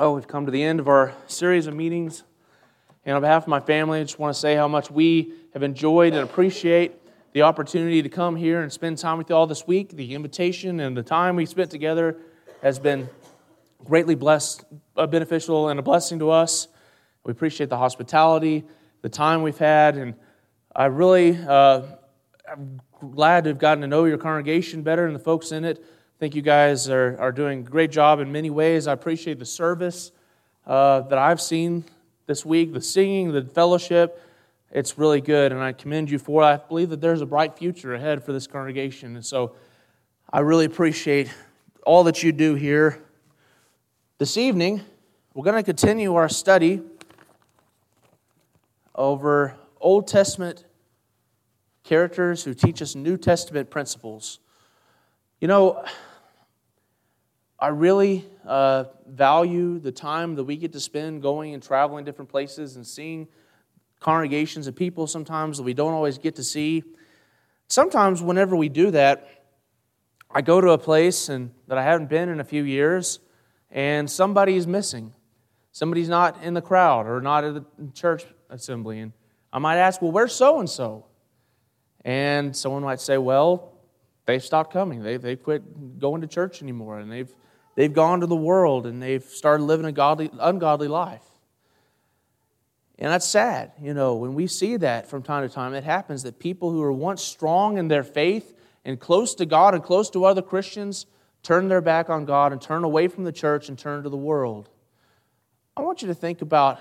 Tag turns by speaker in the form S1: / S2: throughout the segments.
S1: Well, we've come to the end of our series of meetings. And on behalf of my family, I just want to say how much we have enjoyed and appreciate the opportunity to come here and spend time with you all this week. The invitation and the time we spent together has been greatly blessed, uh, beneficial, and a blessing to us. We appreciate the hospitality, the time we've had, and I really uh, am glad to have gotten to know your congregation better and the folks in it think you guys are, are doing a great job in many ways. I appreciate the service uh, that I've seen this week, the singing, the fellowship. It's really good, and I commend you for it. I believe that there's a bright future ahead for this congregation. And so I really appreciate all that you do here. This evening, we're going to continue our study over Old Testament characters who teach us New Testament principles. You know, I really uh, value the time that we get to spend going and traveling different places and seeing congregations of people sometimes that we don't always get to see. Sometimes, whenever we do that, I go to a place and, that I haven't been in a few years, and somebody is missing. Somebody's not in the crowd or not at the church assembly. And I might ask, well, where's so and so? And someone might say, well, they've stopped coming. They, they quit going to church anymore, and they've They've gone to the world and they've started living a godly, ungodly life. And that's sad, you know, when we see that from time to time, it happens that people who were once strong in their faith and close to God and close to other Christians turn their back on God and turn away from the church and turn to the world. I want you to think about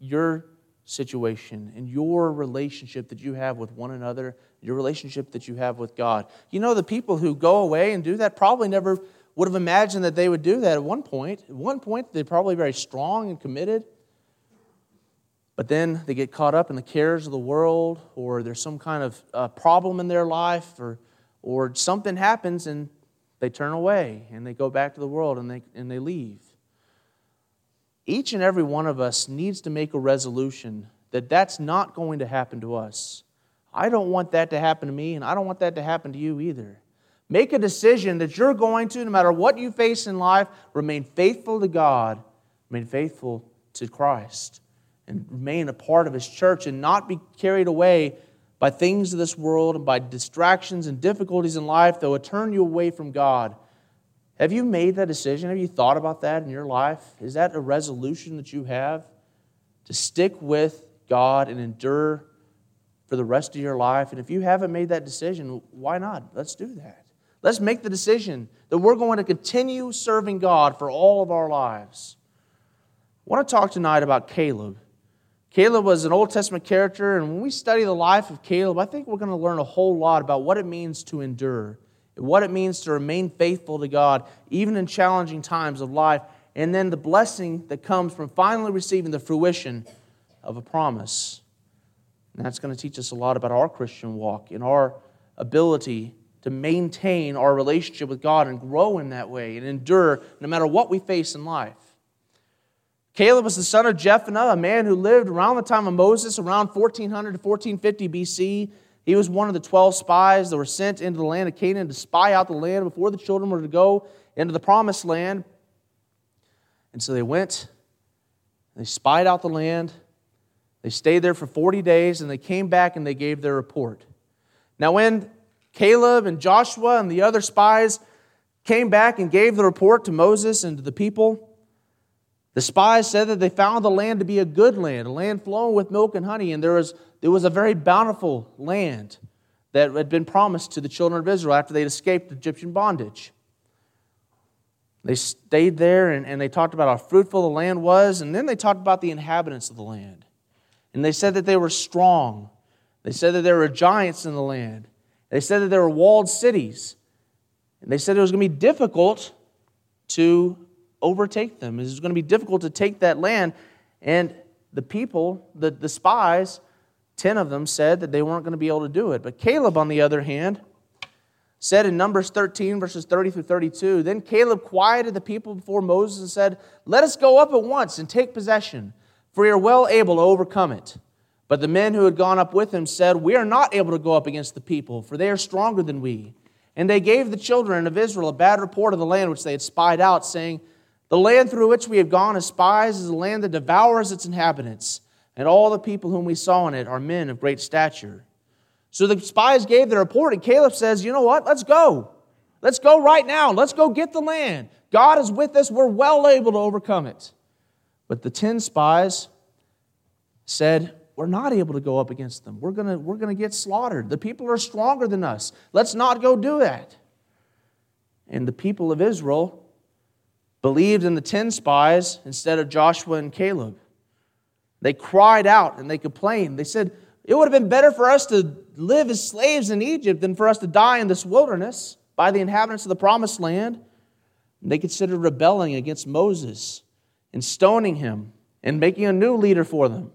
S1: your situation and your relationship that you have with one another, your relationship that you have with God. You know, the people who go away and do that probably never would have imagined that they would do that at one point. At one point, they're probably very strong and committed. But then they get caught up in the cares of the world, or there's some kind of uh, problem in their life, or, or something happens and they turn away and they go back to the world and they, and they leave. Each and every one of us needs to make a resolution that that's not going to happen to us. I don't want that to happen to me, and I don't want that to happen to you either. Make a decision that you're going to, no matter what you face in life, remain faithful to God, remain faithful to Christ, and remain a part of His church and not be carried away by things of this world and by distractions and difficulties in life that would turn you away from God. Have you made that decision? Have you thought about that in your life? Is that a resolution that you have to stick with God and endure for the rest of your life? And if you haven't made that decision, why not? Let's do that. Let's make the decision that we're going to continue serving God for all of our lives. I want to talk tonight about Caleb. Caleb was an Old Testament character, and when we study the life of Caleb, I think we're going to learn a whole lot about what it means to endure, what it means to remain faithful to God, even in challenging times of life, and then the blessing that comes from finally receiving the fruition of a promise. And that's going to teach us a lot about our Christian walk and our ability to maintain our relationship with God and grow in that way and endure no matter what we face in life. Caleb was the son of Jephunneh, a man who lived around the time of Moses, around 1400 to 1450 BC. He was one of the 12 spies that were sent into the land of Canaan to spy out the land before the children were to go into the promised land. And so they went, they spied out the land, they stayed there for 40 days, and they came back and they gave their report. Now, when Caleb and Joshua and the other spies came back and gave the report to Moses and to the people. The spies said that they found the land to be a good land, a land flowing with milk and honey, and there was, there was a very bountiful land that had been promised to the children of Israel after they'd escaped Egyptian bondage. They stayed there and, and they talked about how fruitful the land was, and then they talked about the inhabitants of the land. And they said that they were strong. They said that there were giants in the land. They said that there were walled cities. And they said it was going to be difficult to overtake them. It was going to be difficult to take that land. And the people, the, the spies, 10 of them said that they weren't going to be able to do it. But Caleb, on the other hand, said in Numbers 13, verses 30 through 32, Then Caleb quieted the people before Moses and said, Let us go up at once and take possession, for we are well able to overcome it. But the men who had gone up with him said, We are not able to go up against the people, for they are stronger than we. And they gave the children of Israel a bad report of the land which they had spied out, saying, The land through which we have gone as spies is a land that devours its inhabitants, and all the people whom we saw in it are men of great stature. So the spies gave their report, and Caleb says, You know what? Let's go. Let's go right now. Let's go get the land. God is with us. We're well able to overcome it. But the 10 spies said, We're not able to go up against them. We're going we're going to get slaughtered. The people are stronger than us. Let's not go do that. And the people of Israel believed in the 10 spies instead of Joshua and Caleb. They cried out and they complained. They said, It would have been better for us to live as slaves in Egypt than for us to die in this wilderness by the inhabitants of the promised land. They considered rebelling against Moses and stoning him and making a new leader for them.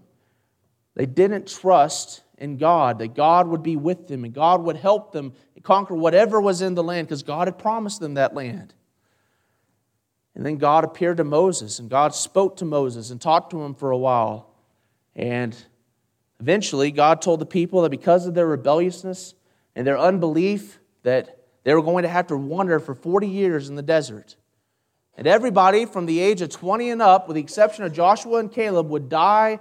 S1: They didn't trust in God, that God would be with them and God would help them conquer whatever was in the land because God had promised them that land. And then God appeared to Moses and God spoke to Moses and talked to him for a while. And eventually, God told the people that because of their rebelliousness and their unbelief, that they were going to have to wander for 40 years in the desert. And everybody from the age of 20 and up, with the exception of Joshua and Caleb, would die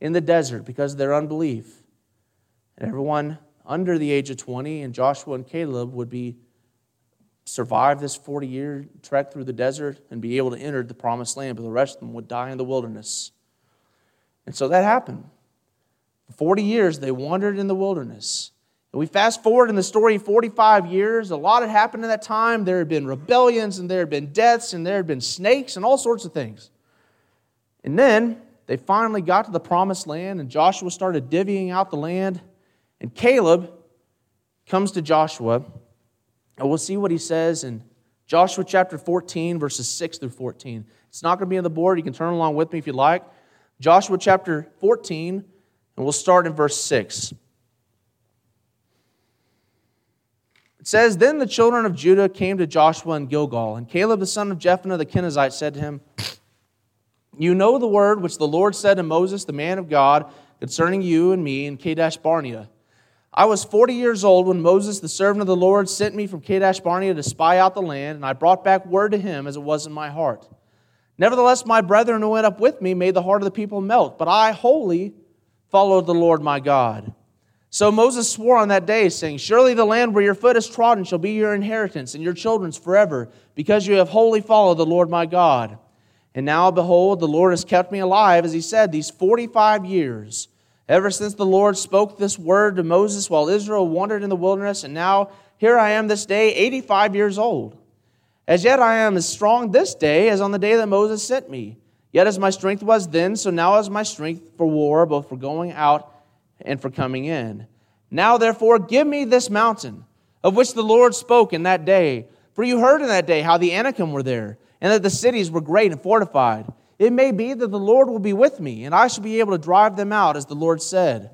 S1: in the desert because of their unbelief. And everyone under the age of 20 and Joshua and Caleb would be survive this 40 year trek through the desert and be able to enter the promised land, but the rest of them would die in the wilderness. And so that happened. For 40 years, they wandered in the wilderness. And we fast forward in the story 45 years. A lot had happened in that time. There had been rebellions, and there had been deaths, and there had been snakes, and all sorts of things. And then they finally got to the promised land, and Joshua started divvying out the land. And Caleb comes to Joshua, and we'll see what he says in Joshua chapter 14, verses 6 through 14. It's not going to be on the board. You can turn along with me if you like. Joshua chapter 14, and we'll start in verse 6. It says, Then the children of Judah came to Joshua in Gilgal, and Caleb the son of Jephunneh the Kenizzite said to him, You know the word which the Lord said to Moses, the man of God, concerning you and me in Kadesh Barnea. I was 40 years old when Moses, the servant of the Lord, sent me from Kadesh Barnea to spy out the land, and I brought back word to him as it was in my heart. Nevertheless, my brethren who went up with me made the heart of the people melt, but I wholly followed the Lord my God. So Moses swore on that day, saying, Surely the land where your foot is trodden shall be your inheritance and your children's forever, because you have wholly followed the Lord my God. And now, behold, the Lord has kept me alive, as he said, these 45 years, ever since the Lord spoke this word to Moses while Israel wandered in the wilderness. And now, here I am this day, 85 years old. As yet I am as strong this day as on the day that Moses sent me. Yet as my strength was then, so now is my strength for war, both for going out and for coming in. Now, therefore, give me this mountain of which the Lord spoke in that day. For you heard in that day how the Anakim were there, and that the cities were great and fortified. It may be that the Lord will be with me, and I shall be able to drive them out, as the Lord said.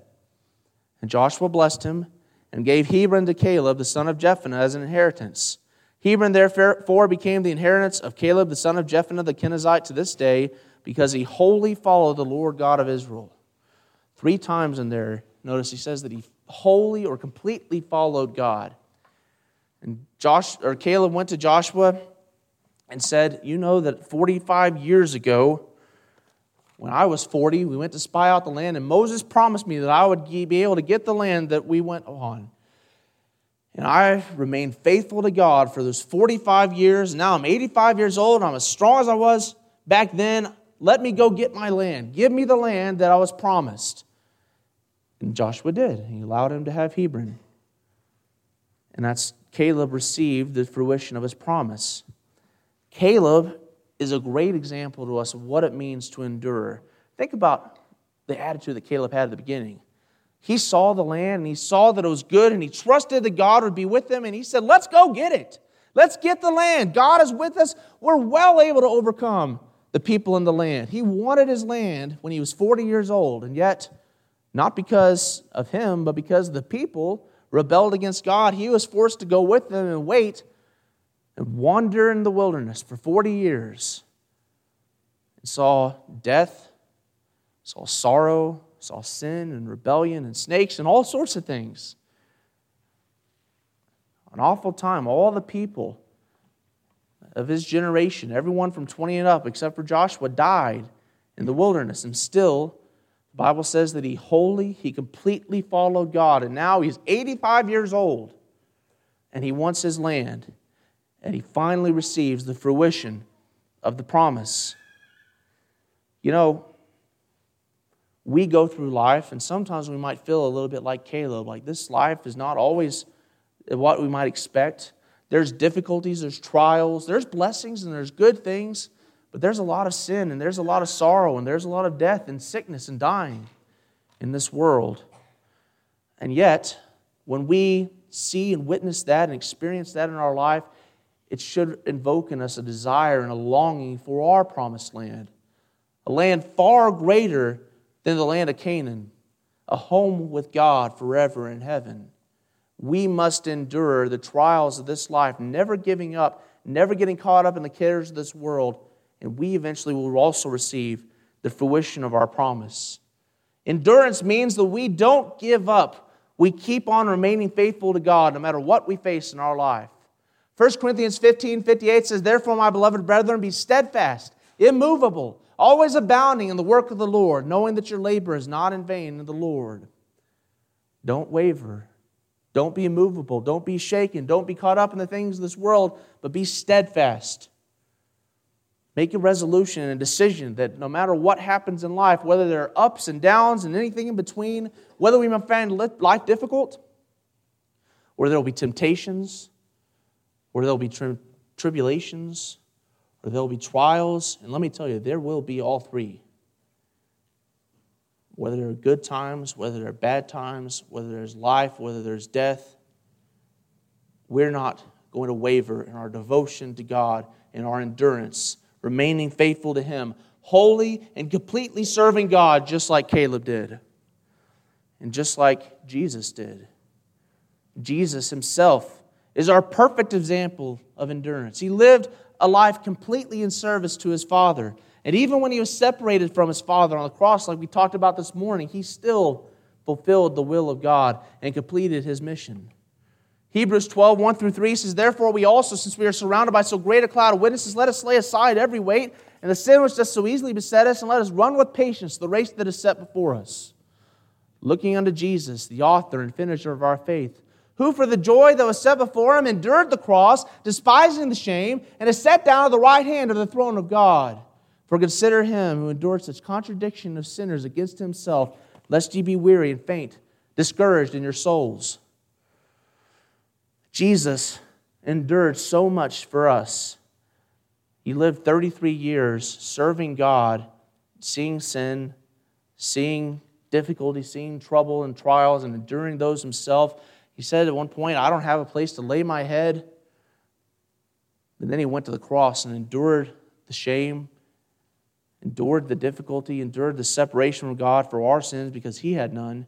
S1: And Joshua blessed him, and gave Hebron to Caleb, the son of Jephunneh, as an inheritance. Hebron therefore became the inheritance of Caleb, the son of Jephunneh the Kenizzite, to this day, because he wholly followed the Lord God of Israel. Three times in there, notice he says that he wholly or completely followed God. And Josh or Caleb went to Joshua and said, "You know that 45 years ago, when I was 40, we went to spy out the land, and Moses promised me that I would be able to get the land that we went on. And I remained faithful to God for those 45 years. Now I'm 85 years old, I'm as strong as I was back then. Let me go get my land. Give me the land that I was promised. And Joshua did. He allowed him to have Hebron. And that's Caleb received the fruition of his promise. Caleb is a great example to us of what it means to endure. Think about the attitude that Caleb had at the beginning. He saw the land and he saw that it was good and he trusted that God would be with him and he said, Let's go get it. Let's get the land. God is with us. We're well able to overcome the people in the land. He wanted his land when he was 40 years old, and yet, not because of him, but because the people rebelled against God, he was forced to go with them and wait and wander in the wilderness for 40 years and saw death, saw sorrow, saw sin and rebellion and snakes and all sorts of things. An awful time. All the people of his generation, everyone from 20 and up, except for Joshua, died in the wilderness. And still, the Bible says that he wholly, he completely followed God. And now he's 85 years old and he wants his land. And he finally receives the fruition of the promise. You know, we go through life, and sometimes we might feel a little bit like Caleb, like this life is not always what we might expect. There's difficulties, there's trials, there's blessings, and there's good things, but there's a lot of sin, and there's a lot of sorrow, and there's a lot of death, and sickness, and dying in this world. And yet, when we see and witness that and experience that in our life, it should invoke in us a desire and a longing for our promised land, a land far greater than the land of Canaan, a home with God forever in heaven. We must endure the trials of this life, never giving up, never getting caught up in the cares of this world, and we eventually will also receive the fruition of our promise. Endurance means that we don't give up. We keep on remaining faithful to God no matter what we face in our life. 1 Corinthians 15 58 says, Therefore, my beloved brethren, be steadfast, immovable, always abounding in the work of the Lord, knowing that your labor is not in vain in the Lord. Don't waver. Don't be immovable. Don't be shaken. Don't be caught up in the things of this world, but be steadfast. Make a resolution and a decision that no matter what happens in life, whether there are ups and downs and anything in between, whether we might find life difficult, or there will be temptations, or there will be tri- tribulations, or there'll be trials. And let me tell you, there will be all three. Whether there are good times, whether there are bad times, whether there's life, whether there's death, we're not going to waver in our devotion to God in our endurance, remaining faithful to Him, wholly and completely serving God, just like Caleb did, and just like Jesus did. Jesus Himself is our perfect example of endurance. He lived a life completely in service to his Father. And even when he was separated from his Father on the cross, like we talked about this morning, he still fulfilled the will of God and completed his mission. Hebrews 12, 1 through 3 says, Therefore, we also, since we are surrounded by so great a cloud of witnesses, let us lay aside every weight and the sin which does so easily beset us, and let us run with patience the race that is set before us. Looking unto Jesus, the author and finisher of our faith who for the joy that was set before him endured the cross, despising the shame, and is set down at the right hand of the throne of God. For consider him who endured such contradiction of sinners against himself, lest ye be weary and faint, discouraged in your souls. Jesus endured so much for us. He lived 33 years serving God, seeing sin, seeing difficulty, seeing trouble and trials, and enduring those himself he said at one point, I don't have a place to lay my head. And then he went to the cross and endured the shame, endured the difficulty, endured the separation from God for our sins because he had none,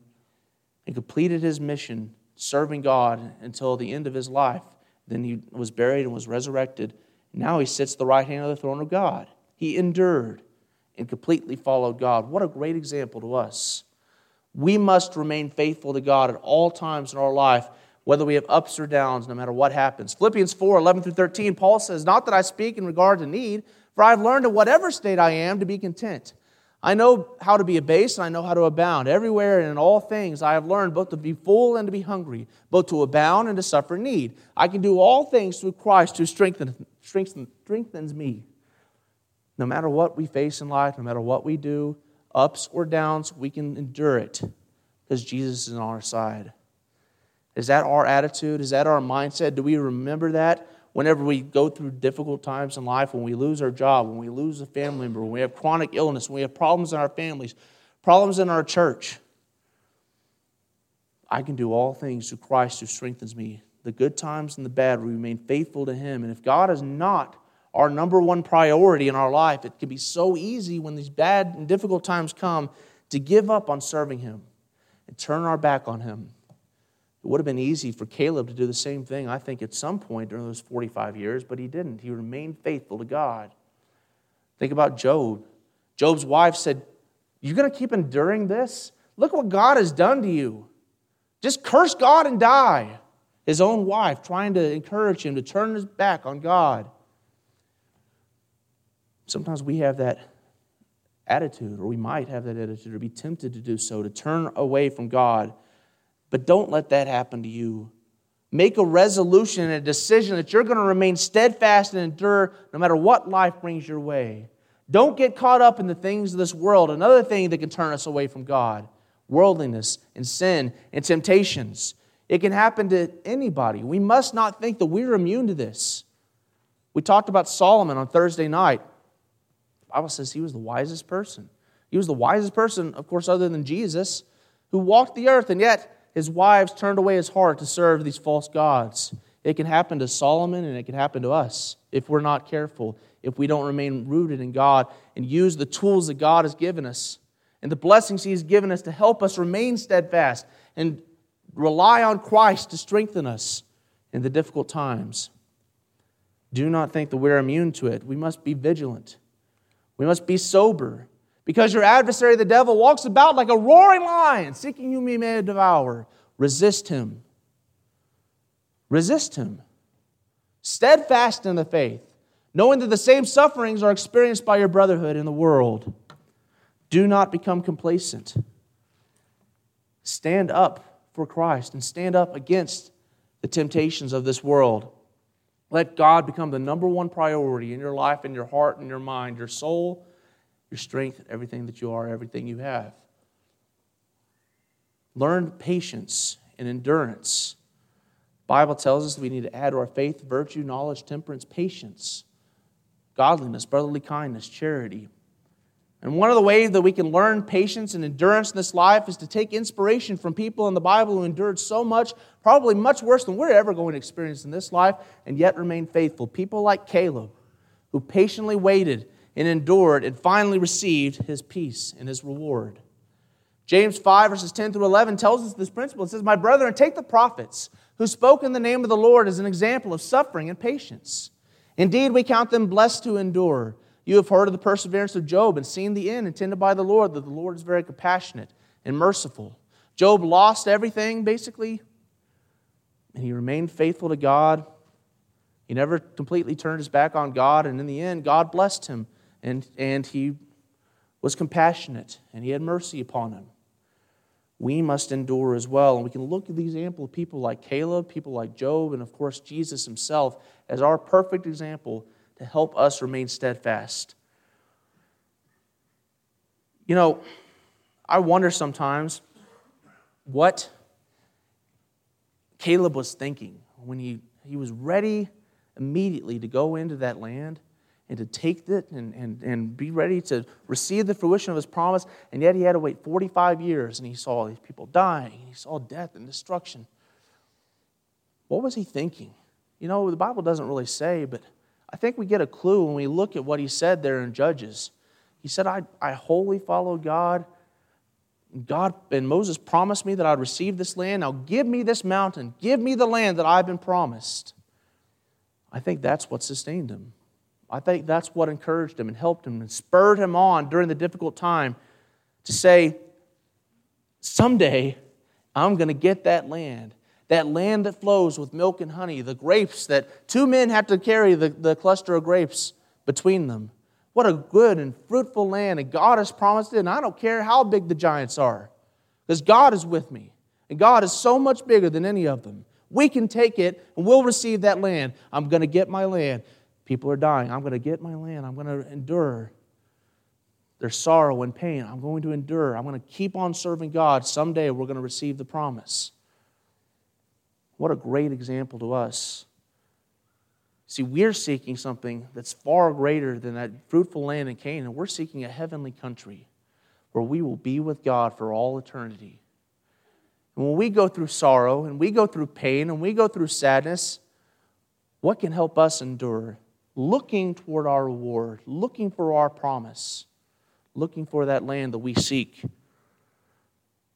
S1: and completed his mission serving God until the end of his life. Then he was buried and was resurrected. Now he sits at the right hand of the throne of God. He endured and completely followed God. What a great example to us. We must remain faithful to God at all times in our life, whether we have ups or downs, no matter what happens. Philippians 4 11 through 13, Paul says, Not that I speak in regard to need, for I have learned in whatever state I am to be content. I know how to be abased and I know how to abound. Everywhere and in all things I have learned both to be full and to be hungry, both to abound and to suffer need. I can do all things through Christ who strengthens, strengthens me. No matter what we face in life, no matter what we do, ups or downs, we can endure it because Jesus is on our side. Is that our attitude? Is that our mindset? Do we remember that whenever we go through difficult times in life, when we lose our job, when we lose a family member, when we have chronic illness, when we have problems in our families, problems in our church? I can do all things through Christ who strengthens me. The good times and the bad, we remain faithful to Him. And if God is not our number one priority in our life. It can be so easy when these bad and difficult times come to give up on serving Him and turn our back on Him. It would have been easy for Caleb to do the same thing, I think, at some point during those 45 years, but he didn't. He remained faithful to God. Think about Job. Job's wife said, You're going to keep enduring this? Look what God has done to you. Just curse God and die. His own wife trying to encourage him to turn his back on God. Sometimes we have that attitude, or we might have that attitude, or be tempted to do so, to turn away from God. But don't let that happen to you. Make a resolution and a decision that you're going to remain steadfast and endure no matter what life brings your way. Don't get caught up in the things of this world. Another thing that can turn us away from God worldliness and sin and temptations. It can happen to anybody. We must not think that we're immune to this. We talked about Solomon on Thursday night. Bible says he was the wisest person. He was the wisest person, of course, other than Jesus, who walked the earth, and yet his wives turned away his heart to serve these false gods. It can happen to Solomon and it can happen to us if we're not careful, if we don't remain rooted in God and use the tools that God has given us and the blessings He has given us to help us remain steadfast and rely on Christ to strengthen us in the difficult times. Do not think that we're immune to it. We must be vigilant. We must be sober because your adversary, the devil, walks about like a roaring lion, seeking whom he may devour. Resist him. Resist him. Steadfast in the faith, knowing that the same sufferings are experienced by your brotherhood in the world. Do not become complacent. Stand up for Christ and stand up against the temptations of this world. Let God become the number one priority in your life, in your heart, in your mind, your soul, your strength, everything that you are, everything you have. Learn patience and endurance. The Bible tells us we need to add to our faith virtue, knowledge, temperance, patience, godliness, brotherly kindness, charity. And one of the ways that we can learn patience and endurance in this life is to take inspiration from people in the Bible who endured so much, probably much worse than we're ever going to experience in this life, and yet remain faithful. People like Caleb, who patiently waited and endured and finally received his peace and his reward. James 5, verses 10 through 11 tells us this principle. It says, My brethren, take the prophets who spoke in the name of the Lord as an example of suffering and patience. Indeed, we count them blessed to endure. You have heard of the perseverance of Job and seen the end intended by the Lord, that the Lord is very compassionate and merciful. Job lost everything, basically, and he remained faithful to God. He never completely turned his back on God, and in the end, God blessed him and, and he was compassionate and he had mercy upon him. We must endure as well. And we can look at the example of people like Caleb, people like Job, and of course Jesus himself as our perfect example to help us remain steadfast. You know, I wonder sometimes what Caleb was thinking when he, he was ready immediately to go into that land and to take it and, and, and be ready to receive the fruition of his promise. And yet he had to wait 45 years and he saw these people dying and he saw death and destruction. What was he thinking? You know, the Bible doesn't really say, but I think we get a clue when we look at what he said there in Judges. He said, I, I wholly followed God. God and Moses promised me that I'd receive this land. Now give me this mountain. Give me the land that I've been promised. I think that's what sustained him. I think that's what encouraged him and helped him and spurred him on during the difficult time to say, someday I'm going to get that land. That land that flows with milk and honey, the grapes that two men have to carry the, the cluster of grapes between them. What a good and fruitful land, and God has promised it, and I don't care how big the giants are, because God is with me, and God is so much bigger than any of them. We can take it, and we'll receive that land. I'm going to get my land. People are dying. I'm going to get my land. I'm going to endure. their sorrow and pain. I'm going to endure. I'm going to keep on serving God. Someday we're going to receive the promise. What a great example to us. See, we're seeking something that's far greater than that fruitful land in Canaan. We're seeking a heavenly country where we will be with God for all eternity. And when we go through sorrow and we go through pain and we go through sadness, what can help us endure? looking toward our reward, looking for our promise, looking for that land that we seek.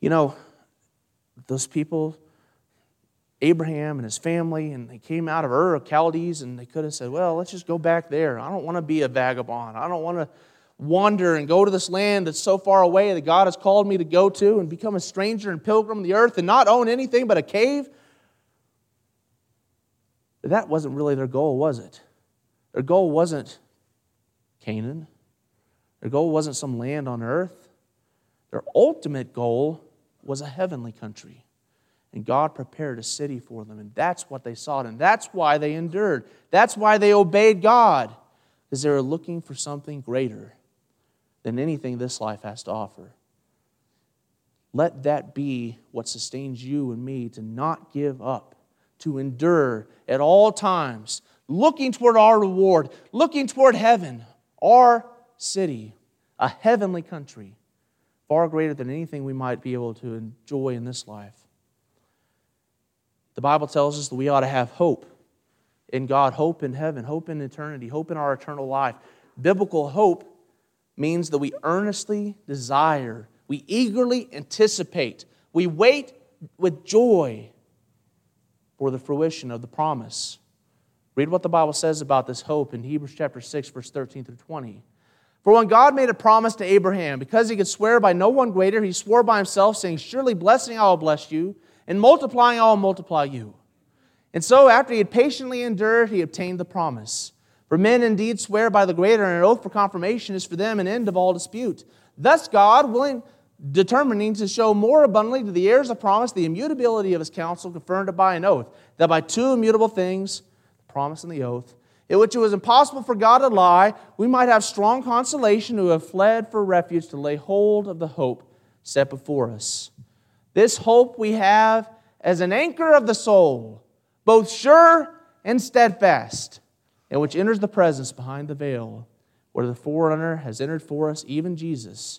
S1: You know, those people, Abraham and his family, and they came out of Ur of Chaldees, and they could have said, Well, let's just go back there. I don't want to be a vagabond. I don't want to wander and go to this land that's so far away that God has called me to go to and become a stranger and pilgrim on the earth and not own anything but a cave. That wasn't really their goal, was it? Their goal wasn't Canaan. Their goal wasn't some land on earth. Their ultimate goal was a heavenly country. And God prepared a city for them. And that's what they sought. And that's why they endured. That's why they obeyed God, because they were looking for something greater than anything this life has to offer. Let that be what sustains you and me to not give up, to endure at all times, looking toward our reward, looking toward heaven, our city, a heavenly country, far greater than anything we might be able to enjoy in this life. The Bible tells us that we ought to have hope in God, hope in heaven, hope in eternity, hope in our eternal life. Biblical hope means that we earnestly desire, we eagerly anticipate, we wait with joy for the fruition of the promise. Read what the Bible says about this hope in Hebrews chapter 6, verse 13 through 20. For when God made a promise to Abraham, because he could swear by no one greater, he swore by himself, saying, Surely blessing I will bless you, and multiplying I will multiply you. And so, after he had patiently endured, he obtained the promise. For men indeed swear by the greater, and an oath for confirmation is for them an end of all dispute. Thus, God, willing, determining to show more abundantly to the heirs of promise the immutability of his counsel, confirmed it by an oath, that by two immutable things, the promise and the oath, in which it was impossible for God to lie, we might have strong consolation who have fled for refuge to lay hold of the hope set before us. This hope we have as an anchor of the soul, both sure and steadfast and which enters the presence behind the veil, where the forerunner has entered for us, even Jesus,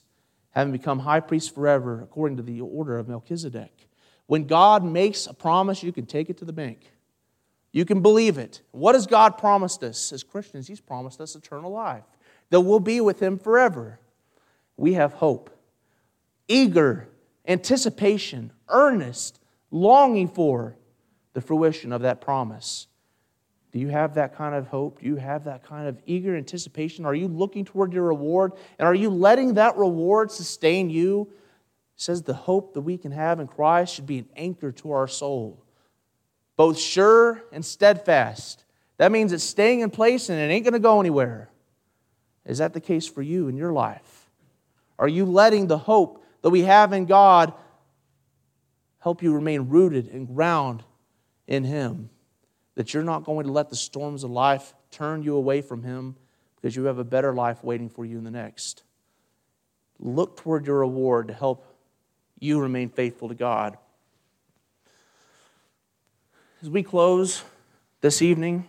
S1: having become high priest forever, according to the order of Melchizedek. When God makes a promise, you can take it to the bank. You can believe it. What has God promised us? As Christians, He's promised us eternal life, that we'll be with Him forever. We have hope, eager anticipation, earnest longing for the fruition of that promise. Do you have that kind of hope? Do you have that kind of eager anticipation? Are you looking toward your reward? And are you letting that reward sustain you? It says the hope that we can have in Christ should be an anchor to our soul, both sure and steadfast. That means it's staying in place and it ain't going to go anywhere. Is that the case for you in your life? Are you letting the hope that we have in God help you remain rooted and ground in Him? that you're not going to let the storms of life turn you away from Him because you have a better life waiting for you in the next. Look toward your reward to help you remain faithful to God. As we close this evening,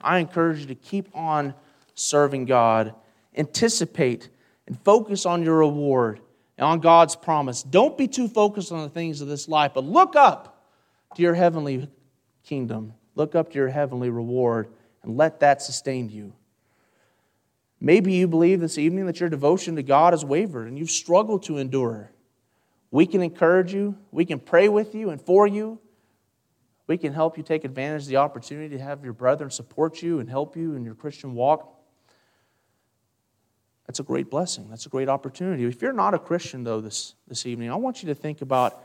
S1: I encourage you to keep on serving God. Anticipate and focus on your reward and on God's promise. Don't be too focused on the things of this life, but look up to your heavenly kingdom Look up to your heavenly reward and let that sustain you. Maybe you believe this evening that your devotion to God has wavered and you've struggled to endure. We can encourage you, we can pray with you and for you. We can help you take advantage of the opportunity to have your brethren support you and help you in your Christian walk. That's a great blessing. That's a great opportunity. If you're not a Christian, though, this, this evening, I want you to think about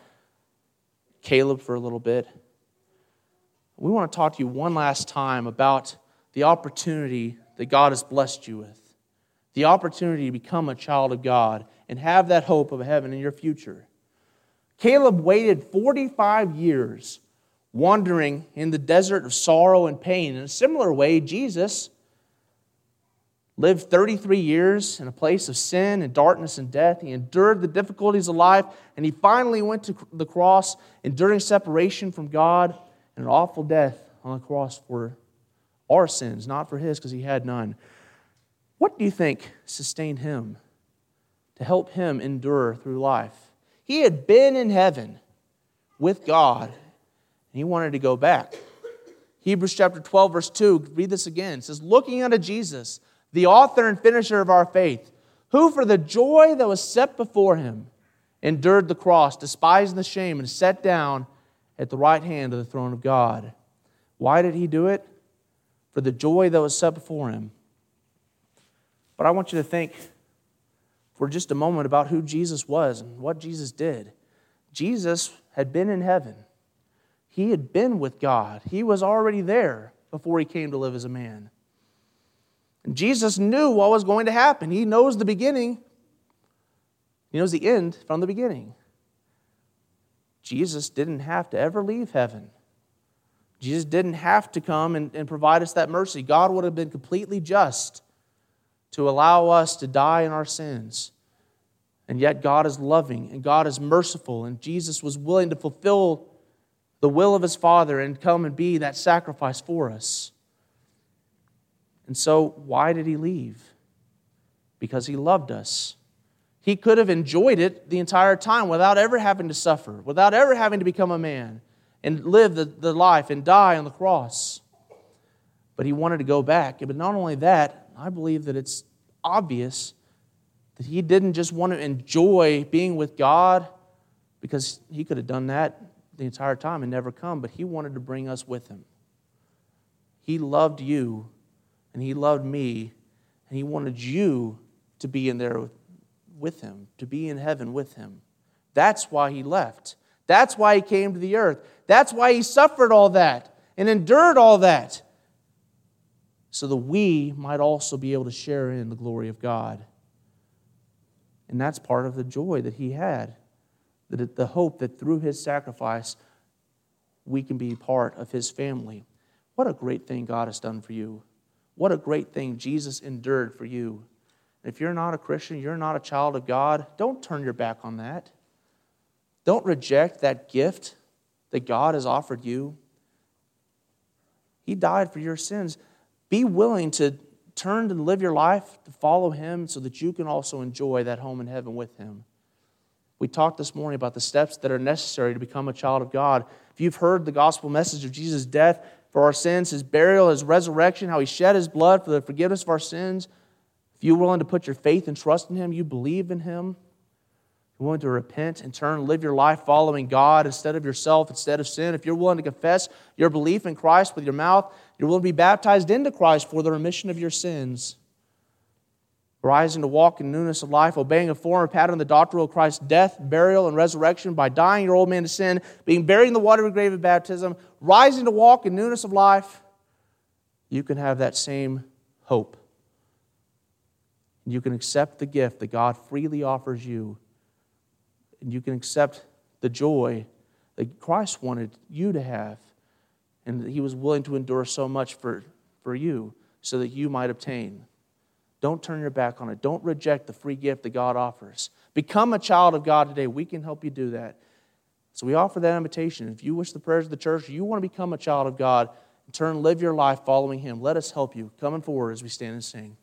S1: Caleb for a little bit we want to talk to you one last time about the opportunity that God has blessed you with. The opportunity to become a child of God and have that hope of heaven in your future. Caleb waited 45 years wandering in the desert of sorrow and pain. In a similar way, Jesus lived 33 years in a place of sin and darkness and death. He endured the difficulties of life, and he finally went to the cross, enduring separation from God and an awful death on the cross for our sins, not for his, because he had none. What do you think sustained him to help him endure through life? He had been in heaven with God, he wanted to go back. Hebrews chapter 12, verse 2, read this again. It says, Looking unto Jesus, the author and finisher of our faith, who for the joy that was set before him endured the cross, despising the shame, and sat down at the right hand of the throne of God. Why did he do it? For the joy that was set before him. But I want you to think for just a moment about who Jesus was and what Jesus did. Jesus had been in heaven, he had been with God, he was already there before he came to live as a man. And Jesus knew what was going to happen. He knows the beginning, he knows the end from the beginning. Jesus didn't have to ever leave heaven. Jesus didn't have to come and, and provide us that mercy. God would have been completely just to allow us to die in our sins. And yet, God is loving and God is merciful, and Jesus was willing to fulfill the will of his Father and come and be that sacrifice for us. And so, why did he leave? Because he loved us. He could have enjoyed it the entire time without ever having to suffer, without ever having to become a man and live the, the life and die on the cross. But he wanted to go back. But not only that, I believe that it's obvious that he didn't just want to enjoy being with God because he could have done that the entire time and never come, but he wanted to bring us with him. He loved you and he loved me and he wanted you to be in there with him, to be in heaven with him. That's why he left. That's why he came to the earth. That's why he suffered all that and endured all that. So that we might also be able to share in the glory of God. And that's part of the joy that he had. The hope that through his sacrifice, we can be part of his family. What a great thing God has done for you. What a great thing Jesus endured for you. If you're not a Christian, you're not a child of God, don't turn your back on that. Don't reject that gift that God has offered you. He died for your sins. Be willing to turn and live your life to follow Him so that you can also enjoy that home in heaven with Him. We talked this morning about the steps that are necessary to become a child of God. If you've heard the gospel message of Jesus' death for our sins, His burial, His resurrection, how He shed His blood for the forgiveness of our sins, if you're willing to put your faith and trust in Him, you believe in Him, you're willing to repent and turn, live your life following God instead of yourself, instead of sin, if you're willing to confess your belief in Christ with your mouth, you're willing to be baptized into Christ for the remission of your sins, rising to walk in newness of life, obeying a former pattern of the doctrine of Christ's death, burial, and resurrection by dying your old man to sin, being buried in the watery grave of baptism, rising to walk in newness of life, you can have that same hope. You can accept the gift that God freely offers you and you can accept the joy that Christ wanted you to have and that he was willing to endure so much for, for you so that you might obtain. Don't turn your back on it. Don't reject the free gift that God offers. Become a child of God today. We can help you do that. So we offer that invitation. If you wish the prayers of the church, you want to become a child of God, turn live your life following Him. Let us help you. Coming forward as we stand and sing.